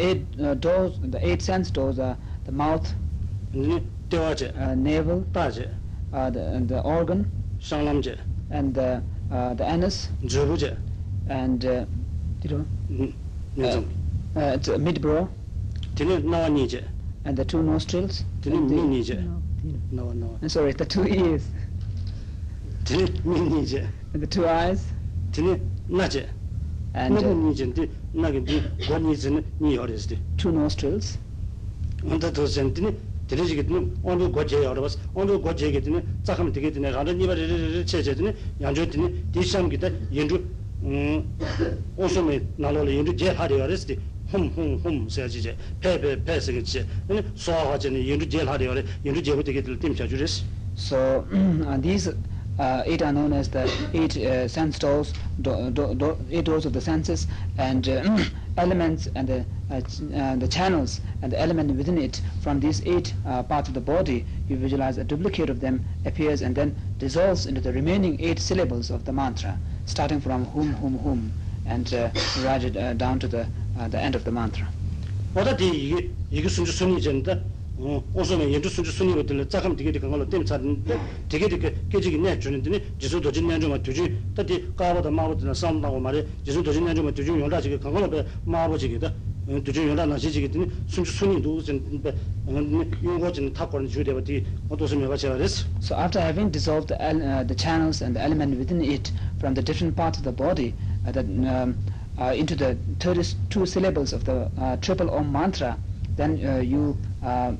eight uh, doors, the eight sense doors are the mouth, ni dewa je uh, navel, uh, the, and the organ, and the, uh, the anus, and uh, you know, ni zong uh, it's a mid-brow, tini nawa ni je and the two nostrils. tini and the- mi ni je No, nawa nawa I'm sorry, the two ears, tini mi ni je and the two eyes, tini na je and uh, two nostrils. and that was and 드레지 같은 어느 고제 여러스 어느 고제 같은 작품 되게 되네 가는 니바르 체제드니 양조드니 디샴 기타 연주 음 오소메 나로를 연주 제 하려 그랬지 홈홈홈 세지제. 페페 페스기지. 아니 소화하지니 연주 제 하려 연주 제부터 되게 들 팀차 주레스. So uh, these uh, eight are known as the eight uh, sense doors, do, do, do, eight doors of the senses, and uh, elements and the, uh, uh, the channels and the element within it. From these eight uh, parts of the body, you visualize a duplicate of them appears and then dissolves into the remaining eight syllables of the mantra, starting from hum hum hum, and uh, it uh, down to the uh, the end of the mantra. oda di 이게 이게 순주 순이 전다 어 오소면 연주 순주 순이 것들 작업 되게 되는 걸로 때문에 찾는데 되게 되게 깨지기 내 주는데 지수 도진 년좀 두지 다디 까보다 마보다 삼다고 말해 지수 도진 년좀 두지 용라 지게 강걸로 배 마보지기다 두지 용라 나시지기 되니 순주 순이도 전데 용고진 탁거는 주대 버디 어도서 메가 제가 됐어 So after having dissolved the, el- uh, the channels and the element within it from the different parts of the body uh, that, um, uh, into the 32 syllables of the uh, triple Om mantra, then uh, you uh,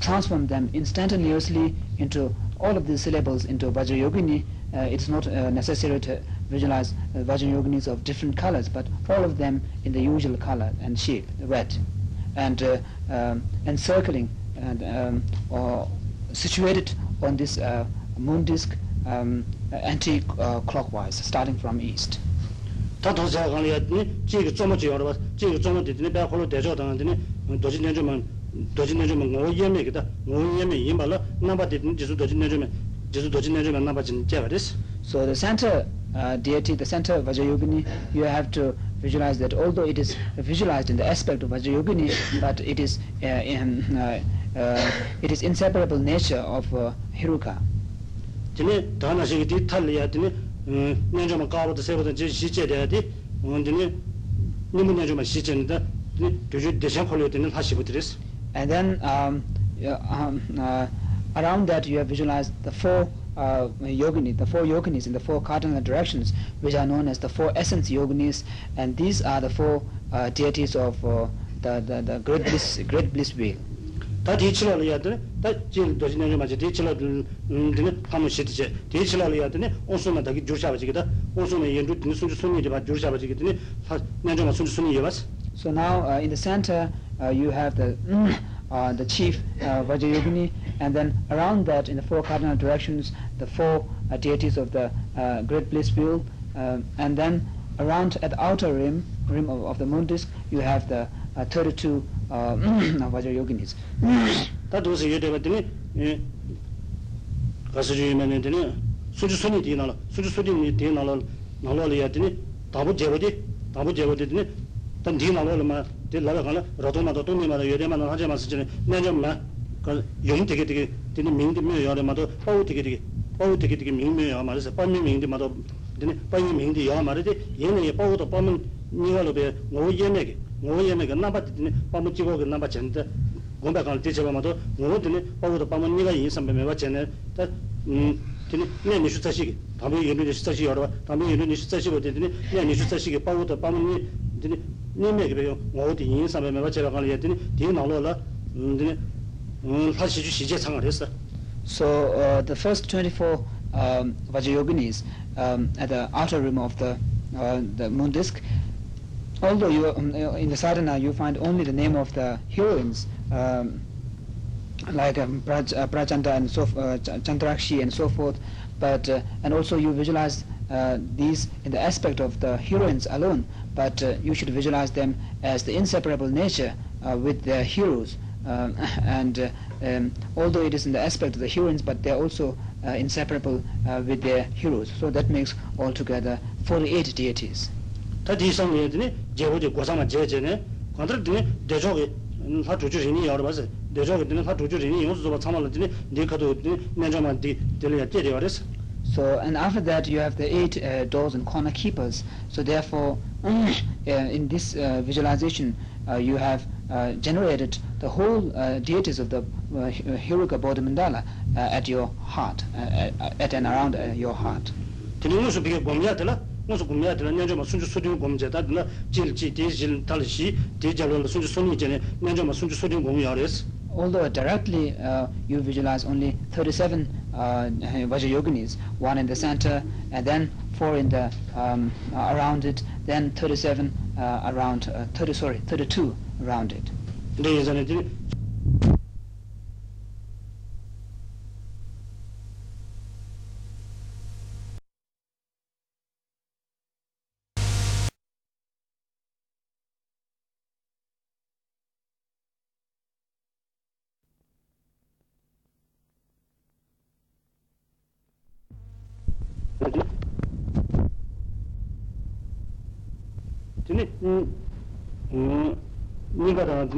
transform them instantaneously into all of these syllables into Vajrayogini. Uh, it's not necessary to visualize uh, Vajrayoginis of different colors, but all of them in the usual color and shape, red, and uh, um, encircling and um, or situated on this uh, moon disk um, anti-clockwise, starting from east. 네 배고로 대저 당한테니 도진 내주면 도진 내주면 뭐 예매기다 뭐 예매 임발라 나바 되는 지수 도진 내주면 지수 도진 내주면 나바 진 제가 됐어 So the center uh, deity, the center of Vajrayogini, you have to visualize that although it is visualized in the aspect of Vajrayogini, but it is uh, in, uh, uh, it is inseparable nature of uh, Hiruka. 되네 다나시기 뒤탈이야 되네 음 내주면 가보다 세보다 지 시제돼야지 음 되네 니문 내주면 시제인데 되네 도주 대신 콜려 되는 하시부터 됐어 And then um, yeah, um, uh, around that you have visualized the four uh, yogini, the four yoginis in the four cardinal directions, which are known as the four essence yoginis, and these are the four uh, deities of uh, the, the, the great bliss, great bliss wheel. 다 디치라로 해야 되네. 다 지금 도진 내주 맞지 디치라로 되네. 하면 시티제. 디치라로 해야 되네. 오수만 다기 주샤바지기다. 오수만 연주 되네. 순주 순이 봐 주샤바지기더니 내주만 순주 순이 해봤어. So now uh, in the center uh, you have the uh, the chief uh, Vajrayogini and then around that in the four cardinal directions the four deities of the great bliss field and then around at the outer rim rim of, of the moon disk you have the 32 uh, Vajrayoginis. Tā dōsa yodeba tēne gāsa yōyō mēne tēne sūchū sūni tēne nāla, sūchū sūni tēne nāla nāla liyā tēne tāpu jebadi, tāpu jebadi tēne 주 순이 되나라. 나라로 해야 되네. 다부 제거디. 다부 제거디네. 단 뒤나라로 막 될라가 가나 로도마도 동네마다 여대만 하지 마시지. 내좀만 그 용 되게 되게 되는 명도 묘야마도 빠우 되게 되게 빠우 되게 되게 명묘야 말해서 빠미 명도마도 되네. 빠미 명도 야 말이지. 얘네 빠우도 빠면 니가로 배 오예매게. 오예매게 나바티네. 빠무 찍고 그 나바 전데 gomba kan te cheba mato ngo tene pawo to pamo niga yin sambe mewa chene ta tene ne ni shu tsashi tabi yenu ni shu tsashi yorwa tabi yenu ni shu tsashi go tene ne ni shu tsashi ge pawo to pamo ni tene ne me ge be ngo ti yin sambe mewa ye tene di na lo la tene ha shi ju shi je changar hesa So uh, the first 24 um, Vajrayoginis um, at the outer rim of the uh, the moon disk, although you um, in the sadhana you find only the name of the heroines um, like um, Praj, uh, Prachanda and so uh, Chandakshi and so forth, but uh, and also you visualize uh, these in the aspect of the heroines alone, but uh, you should visualize them as the inseparable nature uh, with their heroes. Um, and uh, um, although it is in the aspect of the heroines, but they're also uh, inseparable uh, with their heroes. So that makes altogether 48 deities. That is something do so, and after that, you have the eight uh, doors and corner keepers. So therefore, uh, in this uh, visualization, uh, you have generated the whole deities of the uh, Heruka Body Mandala at your heart, at and around your heart. mā jīl jī, jīl shī, jālō mā although directly uh, you visualize only 37 uh, Vajrayoginis, one in the center, and then four in the um, around it, then 37 uh, around, uh, 30, sorry, 32 around it.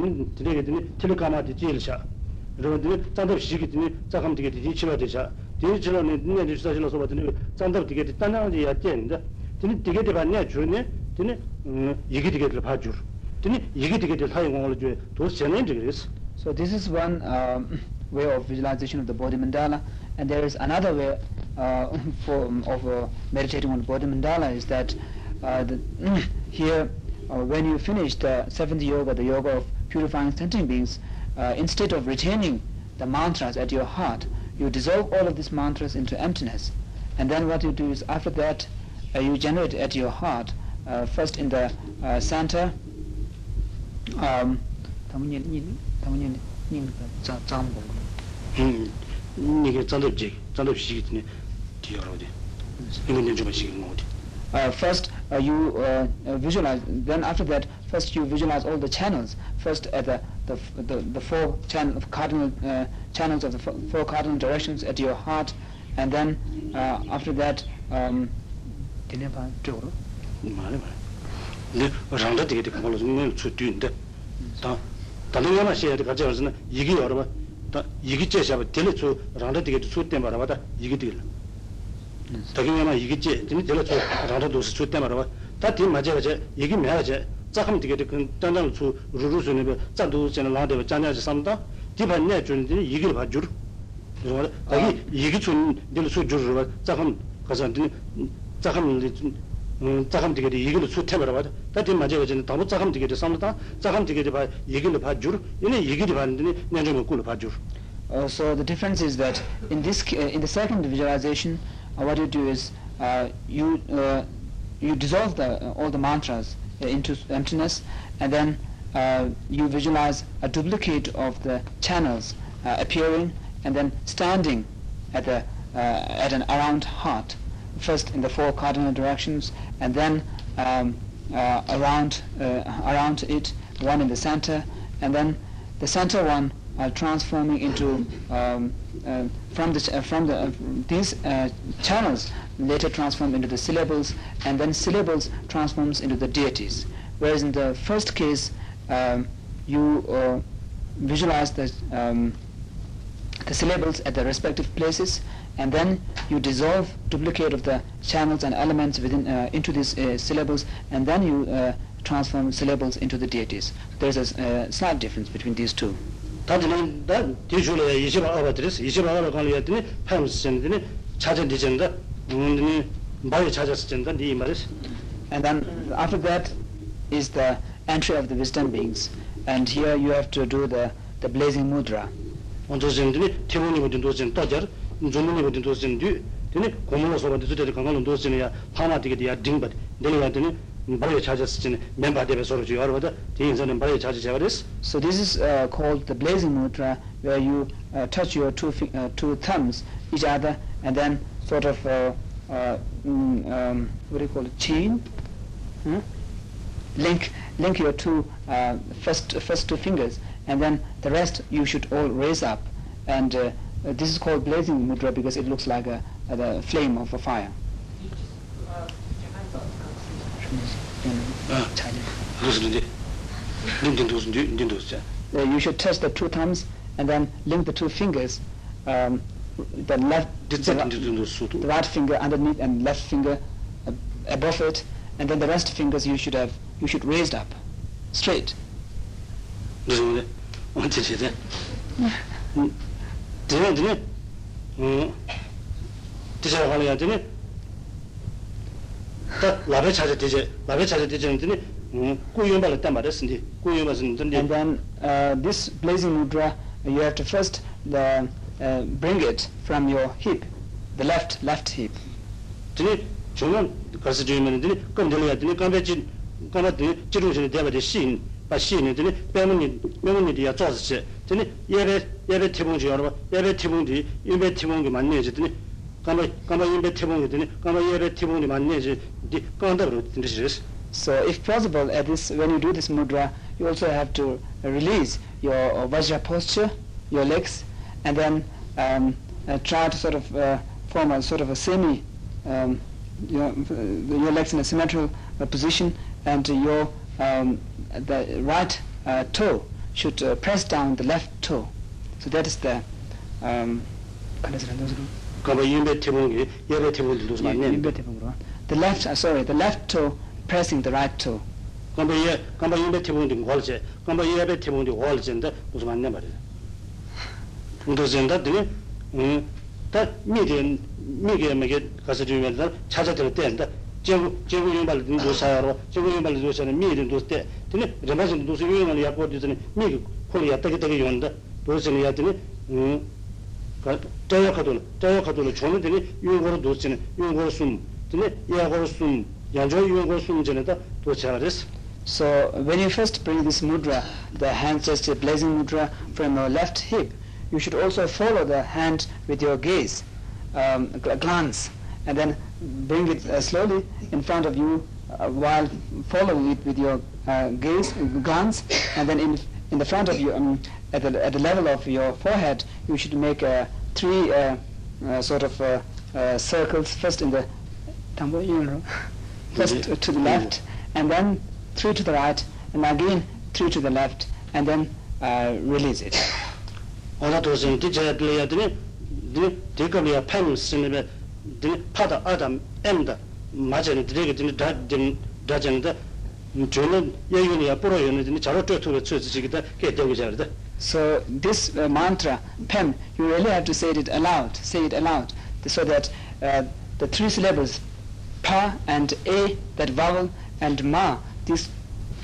니가다 드네 드네 텔레카마디 제일샤 여러분들 짠답 시기 드네 자감 되게 되게 치료 되자 되게 치료는 니네 주사실로 서 받는 짠답 되게 단단하게 해야 되는데 드네 되게 돼 봤냐 주네 드네 음 이게 되게 돼 봐줘 드네 이게 되게 돼 사용 공을 줘 도스 전에 되게 됐어 So this is one um, way of visualization of the body mandala, and there is another way uh, for, of uh, meditating on the body mandala is that uh, the, here uh, when you finish the seventh yoga, the yoga of purifying sentient beings, uh, instead of retaining the mantras at your heart, you dissolve all of these mantras into emptiness, and then what you do is after that uh, you generate at your heart uh, first in the uh, center. Um, 당연히 님가 잠고 음 이게 짠답지 짠답 시기 드네 디어로데 이거는 좀 시기 뭐지 uh, first uh, you uh, uh, visualize then after that first you visualize all the channels. First at the the the, the four channel cardinal uh, channels of the four, four cardinal directions at your heart. And then uh, after that um dine ba joro male male. Le rangda de de kolo zum chu dyn de ta ta le ma she de ga jor zna yigi yor ba ta yigi che sha ba dine chu rangda de de chu ten ba ba ta yigi de 수, 랑다 되게 추때 말아봐다 이게 되게 다기냐마 이게지 되게 될 수, 랑다 도스 추때 말아봐 다뒤 맞아 가지 이게 매야지 자금 되게 그 단단 수 루루스네 자도 전에 라데 장냐지 삼다 디반내 준데 이게 봐 줄. 그래서 다기 이게 준될수 줄을 자금 가서 자금 자감 되게 얘기를 수태 말아 봐. 다들 맞아 가지고 너무 자감 되게 삼다. 자감 되게 봐. 얘기를 봐 줄. 얘네 얘기를 봤는데 내가 좀 꿀을 봐 줄. Uh, so the difference is that in this uh, in the second visualization uh, what you do is uh, you uh, you dissolve the uh, all the mantras uh, into emptiness and then uh, you visualize a duplicate of the channels uh, appearing and then standing at the uh, at an around heart. First in the four cardinal directions and then um, uh, around uh, around it one in the center and then the center one uh, transforming into um, uh, from the uh, from the uh, these uh, channels later transform into the syllables and then syllables transforms into the deities. Whereas in the first case um, you uh, visualize the um, the syllables at the respective places and then you dissolve duplicate of the channels and elements within uh, into these syllables and then you transform syllables into the deities. There's a slight difference between these two 다들은 다 뒤줄에 20억 알아들었어. 20억 알아 관리했더니 파임스 전에 찾은 뒤전다. 문이 많이 찾았을 텐데 네 말이지. and then after that is the entry of the wisdom beings and here you have to do the the blazing mudra 먼저 전에 태원이 모든 도전 따져. 존문이 모든 도전 뒤. 되네 고문을 서버도 저들 강가는 도전이야. 파마 되게 돼야 딩바. 내려가더니 바로 찾았을 텐데 멤버 대비 서로 주 여러분들 뒤에서는 바로 찾으셔야 그랬어. so this is uh, called the blazing mudra where you uh, touch your two fi- uh, two thumbs each other and then sort of uh, uh, mm, um, what do you call it chain Hmm? link link your two uh, first first two fingers and then the rest you should all raise up and uh, uh, this is called blazing mudra because it looks like a, a the flame of a fire You should test the two thumbs and then link the two fingers, um, the left, the, the right finger underneath and left finger above it, and then the rest fingers you should have, you should raised up, straight. 다 라베 찾아 되제 라베 찾아 되제는데 음 꾸용발을 때 말했는데 꾸용발은 근데 And then uh, this blazing mudra, you have to first the, uh, bring it from your hip, the left left hip. 드니 정말 가서 주면 드니 그럼 들려야 드니 깜배지 깜배지 지루시는 대바데 신 바시는 드니 빼문이 빼문이야做事 드니 예배 예배 티봉지 여러분 예배 티봉지 예배 티봉이 맞네지 드니 kama kama di kanda so if possible at this when you do this mudra you also have to release your uh, vajra posture your legs and then um, uh, try to sort of uh, form a sort of a semi um, your, uh, your legs in a symmetrical uh, position and your um, the right uh, toe should press down the left toe. So that is the um, 깜배 예배 티봉이 예배 티봉들도 맞네 the left. Uh, sorry, the left toe pressing the right toe. 깜배 예 깜배 예배 티봉이 걸제 깜배 예배 티봉이 걸제인데 무슨 맞네 말이야 운동된다 되네 음다 미게 미게 미게 가서 주면 찾아들 때인데 제고 제고 용발 도사로 제고 용발 도사는 미를 도때 되네 레마진 도서 용을 약고 되네 미게 콜이 야다게 되게 용한다 도서는 야더니 음 dāyā khatūla, dāyā khatūla chōna tēne yuwa kora dōchina, yuwa sūm, tēne yā sūm, yāñchō yuwa sūm chēne tā dōchā rēs. So when you first bring this mudra, the hand gesture blazing mudra from your left hip, you should also follow the hand with your gaze, um, glance, and then bring it uh, slowly in front of you uh, while following it with your uh, gaze, glance, and then in in the front of you, um, at, the, at the level of your forehead, you should make uh, three uh, uh, sort of uh, uh, circles, first in the temple, you know, first yeah. to, the left, and then three to the right, and again three to the left, and then uh, release it 다 아담 엠다 맞아는 드레게 되니 다든 다전다 저는 예윤이야 프로연이 되니 자로 쪼토로 쳐지기다 게 되고 잘다 So this uh, mantra, Pem, you really have to say it aloud, say it aloud, so that uh, the three syllables, Pa and A, that vowel, and Ma, these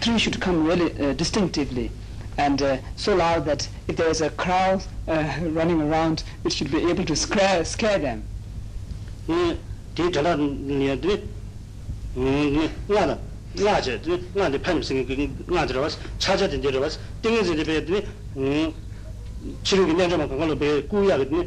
three should come really uh, distinctively and uh, so loud that if there is a crowd uh, running around, it should be able to scare, scare them. 이 디자라니야 되니 음 나나 나제 나데 팸 생이 그 나들어 와서 찾아든 데로 와서 띵에서 집에 되니 음 치료기 내려만 간 걸로 배 꾸야거든요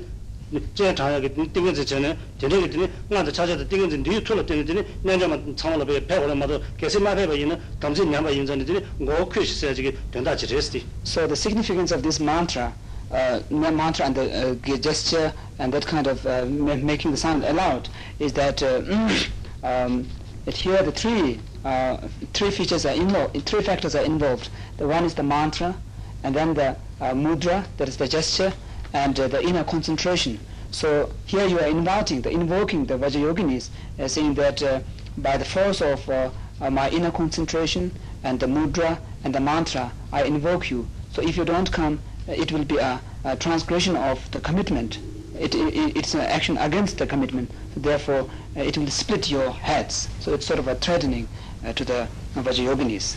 제 자야거든요 띵에서 전에 되게거든요 나도 찾아도 띵에서 뒤 툴어 되거든요 내려만 창으로 배 배고라마도 계속 마배 있는 담진 냐마 인전들이 뭐 크시서지게 된다 지레스티 So the significance of this mantra, uh, ma- mantra and the uh, ge- gesture and that kind of uh, ma- making the sound aloud is that uh, um, it here the three uh, three features are involved, three factors are involved. The one is the mantra, and then the uh, mudra, that is the gesture, and uh, the inner concentration. So here you are inviting, the invoking the Vajrayoginis, uh, saying that uh, by the force of uh, my inner concentration and the mudra and the mantra, I invoke you. So if you don't come, it will be a, a transgression of the commitment it, it, it's an action against the commitment. So therefore, uh, it will split your heads. So it's sort of a threatening uh, to the Vajrayoginis.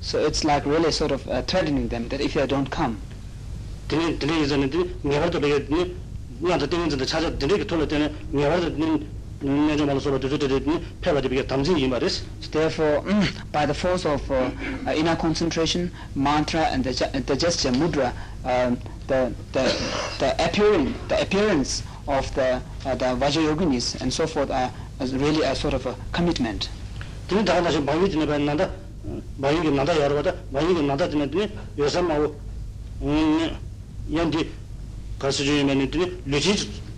So it's like really sort of uh, threatening them that if they don't come. Therefore, by the force of uh, uh, inner concentration, mantra and the, the gesture mudra, um, the, the, the, appearing, the appearance of the, uh, the Vajrayoginis and so forth are really a sort of a commitment.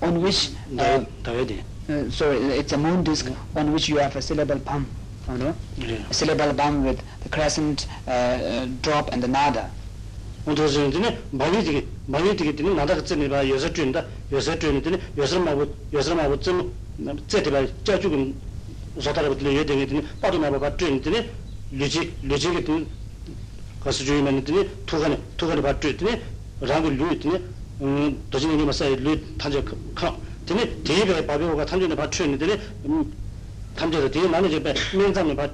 on which uh, 다 해야 돼 uh, sorry, it's a moon disk on which you have a syllable palm, you know, 그래 a syllable palm with the crescent uh, uh, drop and the nada. 어두서는데 마위디기 마위디기 때문에 나다 그쯤에 봐 여섯 주인다 여섯 주인데 여섯 마고 여섯 마고 좀 제대로 짜주고 소타를 들려 되게 되니 빠도 마고 주인데 류지 류지기 때 가서 주인만 있더니 투간에 투간에 받주더니 라고 류더니 음 도진이 탄저 카 되네 바비오가 음 되게 많이 주베더니 잡아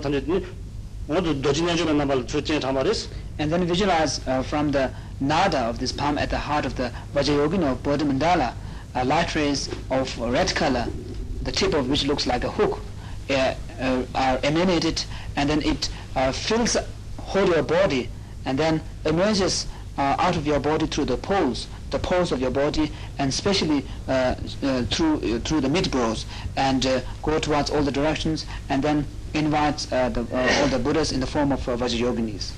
탄저더니 도진이 좀 담아레스 and then visualize uh, from the nada of this palm at the heart of the vajrayogini of body mandala a light rays of red color the tip of which looks like a hook uh, uh, are emanated and then it uh, fills whole your body and then emerges uh, out of your body through the poles, the poles of your body, and especially uh, uh, through uh, through the midbrows, and uh, go towards all the directions, and then invites uh, the, uh, all the Buddhas in the form of uh, Vajrayoginis.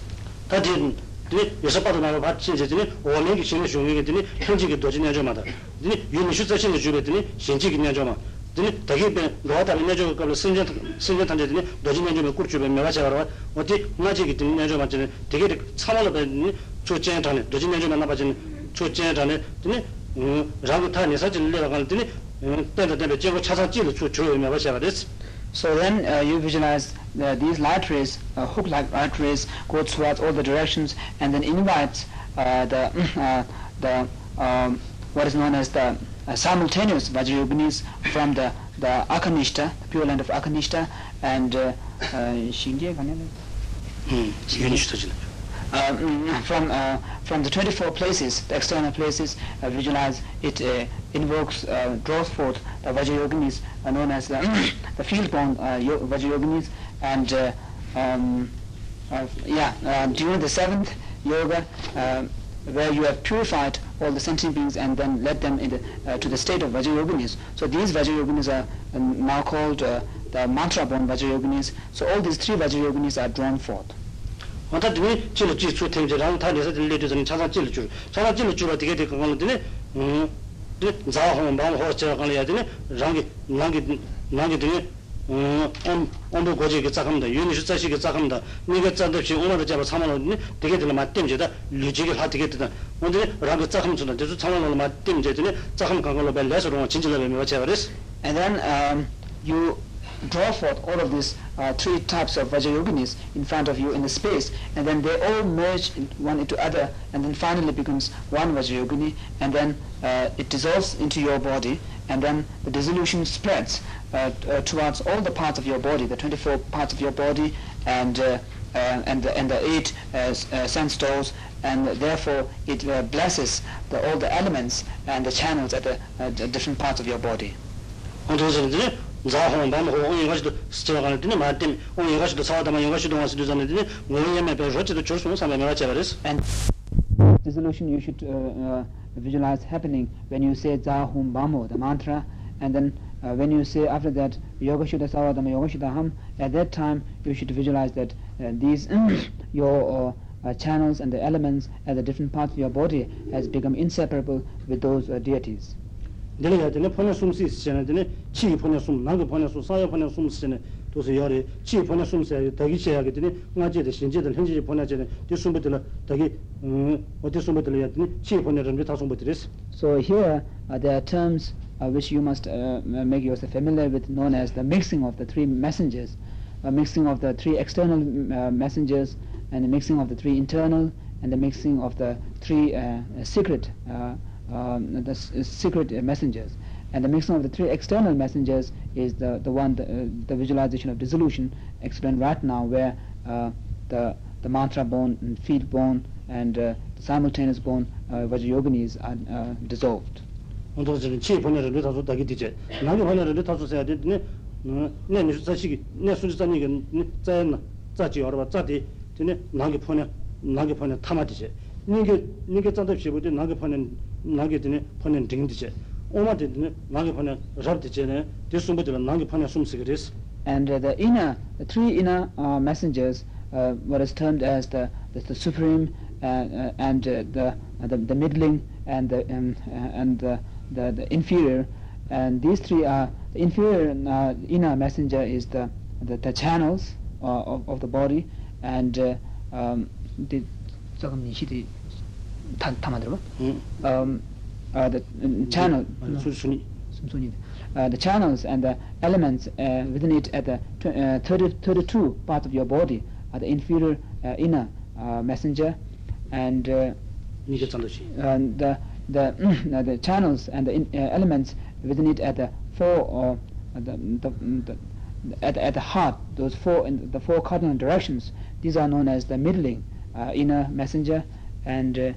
다들 네 여섯 바도 나와 받지 이제더니 오명기 신의 중요게더니 현직이 도진이 좀하다 네 유미슈 자신의 주베더니 신직이 냐좀아 드니 대기 배 로다 내줘 걸 신전 신전 단제더니 도진이 좀 꿀주베 메가 제가로 어디 나지기 드니 냐좀 맞지 되게 참아로 배니 조제 단에 도진이 좀 만나 봐지 조제 단에 드니 음 라고 타 내사진 내가 드니 때도 때도 제가 찾아지를 주 주요 메가 제가 됐어 So then uh, you visualize uh, these light rays, uh, hook-like light rays, go towards all the directions, and then invites uh, the uh, the um, what is known as the uh, Uh, simultaneous vajrayoginis from the, the Akanishta, pure land of Akanishta, and uh, uh, hmm, uh mm, from uh, from the 24 places, the external places, uh, visualize it uh, invokes, uh, draws forth the Vajrayoginis uh, known as the, the field-born uh, Vajrayoginis, and uh, um, uh, yeah, uh, during the seventh yoga, uh, where you have purified all the sentient beings and then led them the, uh, to the state of Vajrayoginis. So these Vajrayoginis are um, now called uh, the mantra-born Vajrayoginis. So all these three Vajrayoginis are drawn forth. wāntā tīmī jīla jī tsū tēm jī rāng tā nēsā tī lē tū sami chāsā jīla chū chāsā jīla chū rā tīkē tī kāngā nā tīne zā hōng bāng hō chā kāngā yā tīne rāngi nāngi nāngi tīne 음 호처 간이야 드니 랑기 랑기 랑기 드니 음, 온도 고지 그 작업니다. 유니스 자식 그 작업니다. 네가 짠듯이 오늘도 잡아 사만은 되게 되는 맞댐제다. 류지게 하 되게 되다. 근데 라고 작업 주는 데서 사만은 맞댐제더니 작업 강걸로 벨레서로 진실로 메모 제가레스. And then um, you draw forth all of these uh, three types of Vajrayoginis in front of you in the space, and then they all merge in one into other, and then finally becomes one Vajrayogini, and then uh, it dissolves into your body, and then the dissolution spreads uh, uh, towards all the parts of your body, the 24 parts of your body, and uh, uh and the, and the eight uh, uh, sense doors, and therefore it blesses the, all the elements and the channels at the, the different parts of your body. And dissolution, you should visualize happening when you say za hum bamo the mantra and then uh, when you say after that yoga shuddha savadama yoga shuddha ham at that time you should visualize that uh, these your uh, uh, channels and the elements at the different parts of your body has become inseparable with those uh, deities. Dele ya dele phone sum si sene dele chi phone sum nang phone sum sa ya phone sum sene to se yore chi phone sum se da gi che ya ge dele nga je de shin je de hen so here uh, there are terms uh, which you must uh, make yourself familiar with known as the mixing of the three messengers, a mixing of the three external uh, messengers and the mixing of the three internal and the mixing of the three uh, uh, secret um, the secret messengers. And the mixing of the three external messengers is the the one the, the visualization of dissolution explained right now where the the mantra bone and field bone and uh, the simultaneous bone, uh, Vajrayoginis, are uh, dissolved. 온도 저는 치 보내를 넣어서 다기 되지 나게 보내를 넣어서 해야 되네 네 네, 자식이 네 순지산이 그 자였나 자지 여러 번 자디 되네 나게 보내 나게 보내 타마디지 니게 니게 자도 시부터 나게 보내 나게 되네 보내 딩디지 오마데 되네 나게 보내 잡디지네 됐음부터 나게 보내 숨쓰게 됐어 And uh, the inner, the three inner uh, messengers, uh, what is termed as the the, the supreme uh, uh, and uh, the, uh, the the middling and the um, uh, and the, the the inferior, and these three are the inferior uh, inner messenger is the the, the channels uh, of, of the body, and uh, um, the 조금 니시디 다 담아들어 응 um, uh, the um, channel 순순히 Samsonid. Uh, the channels and the elements uh, within it at the tw- uh, 30, 32 parts of your body are the inferior uh, inner uh, messenger and uh, and the the, the channels and the in, uh, elements within it at the four or at the, the, the, at, at the heart those four in the four cardinal directions. These are known as the middling uh, inner messenger and uh,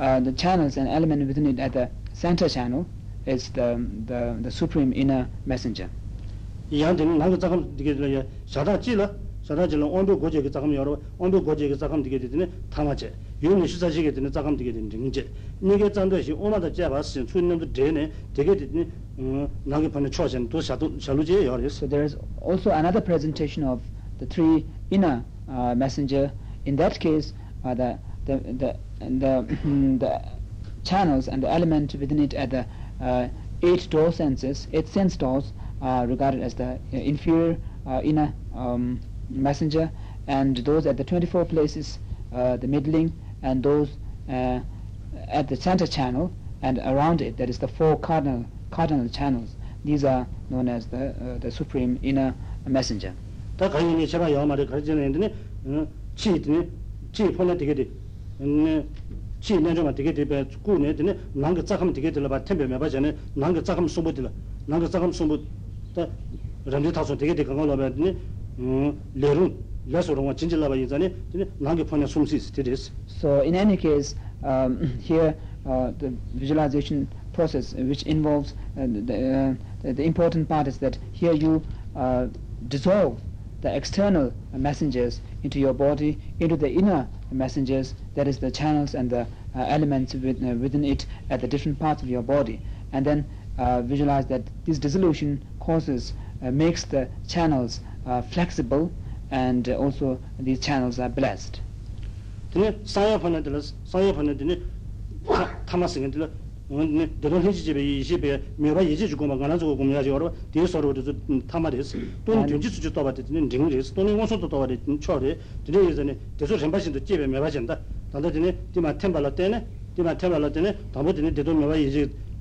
uh, the channels and element within it at the center channel is the the the supreme inner messenger. 는 나그 작업 되게 들어야 자다 찌라 자다 찌라 온도 고제 그 작업 여러 온도 고제 그 작업 되게 되네 타마제 요니 시사지게 되는 작업 되게 되는 등제 니게 잔도시 오마다 제가 쓰는 추는도 되네 되게 되네 음 나게 판에 초선 또 샤도 샤루제 여러 So there is also another presentation of the three inner uh, messenger. In that case, uh, the the the the, the channels and the element within it at the uh, eight door senses, eight sense doors, are regarded as the uh, inferior uh, inner um, messenger, and those at the 24 places, uh, the middling, and those uh, at the center channel and around it, that is the four cardinal, cardinal channels. These are known as the, uh, the supreme inner messenger. tā kāngi nī chabā yāwa mārī kārī jīnā yīndi nī chī yīndi nī chī pōla tīki tī chī nāyō mā tīki tī bā kū nī yīndi nī nāngi tsākam tīki tī lā bā tēmbē mē bā chā nī nāngi tsākam sōmbu tī lā nāngi tsākam sōmbu tā rāmdī tāsō tīki tī kāngā lā bā yīndi so in any case, um, here uh, the visualization process uh, which involves uh, the, uh, the important part is that here you uh, dissolve the external messengers into your body, into the inner messengers, that is the channels and the uh, elements within, uh, within it at the different parts of your body. And then uh, visualize that this dissolution causes, uh, makes the channels uh, flexible, and uh, also these channels are blessed. 되네 사야 폰에 들어 사야 폰에 되네 타마스게 들어 네 대론 해지 집에 이 집에 매바 예지 주고 막 가나 주고 고민하지 여러 대서로 저 타마데스 돈 경지 수주 또 받더니 링리스 돈이 원소도 또 받더니 초래 드레 예전에 대소 전바신도 집에 매바 된다 단다더니 디마 템발라 때네 디마 템발라 때네 담보더니 대도 매바 예지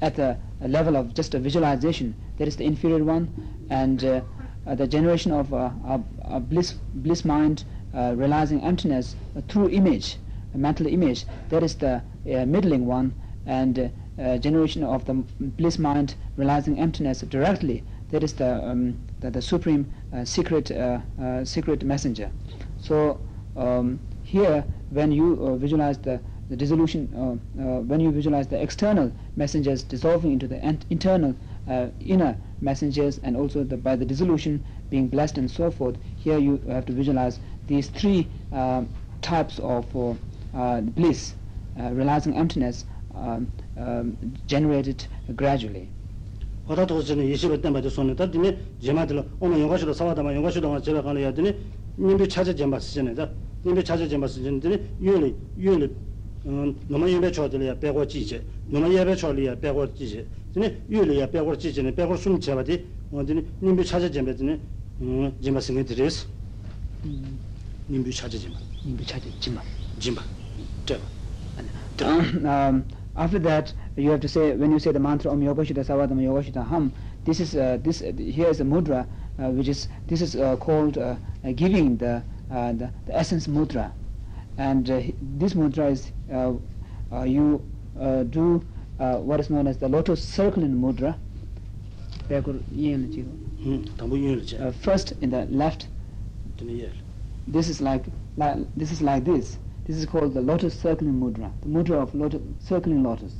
at the level of just a visualization that is the inferior one and uh, uh, the generation of uh, a, bliss bliss mind uh, realizing emptiness through image mental image that is the uh, middling one and uh, uh, generation of the bliss mind realizing emptiness directly that is the um, the, the supreme uh, secret uh, uh, secret messenger. So um, here when you uh, visualize the the dissolution uh, uh, when you visualize the external messengers dissolving into the ent- internal uh, inner messengers and also the, by the dissolution being blessed and so forth here you have to visualize these three um, types of uh, uh, bliss uh, realizing emptiness um, um, generated gradually. 어다도 전에 20회 때마다 손에 따더니 제마들 오늘 영화시로 사와다마 영화시로 제가 가는 야더니 님비 찾아 좀 봤으잖아요. 자, 님비 찾아 좀 봤으잖아요. 유리 유리 nōma yōmbē chōdili ya bēgō jīchē, nōma yōmbē chōdili ya bēgō jīchē, dīne yōli ya bēgō jīchē, bēgō sūm chēba dī, dīne nīmbī chāchā jēmbē dīne jīmbā sīngi dhirīs, nīmbī chāchā jīmbā. Nīmbī chāchā jīmbā. Jīmbā, chēba. After that, you have to say, when you say the mantra Om Yogashita Savadam Yogashita Ham, this is, uh, this, uh, here is a mudra, uh, which is, this is uh, called uh, giving the, uh, the, the essence mudra. And uh, this mudra is uh, uh, you uh, do uh, what is known as the lotus circling mudra. Hm tambu yin le che uh, first in the left. This is like, like this is like this. This is called the lotus circling mudra the mudra of lotus circling lotus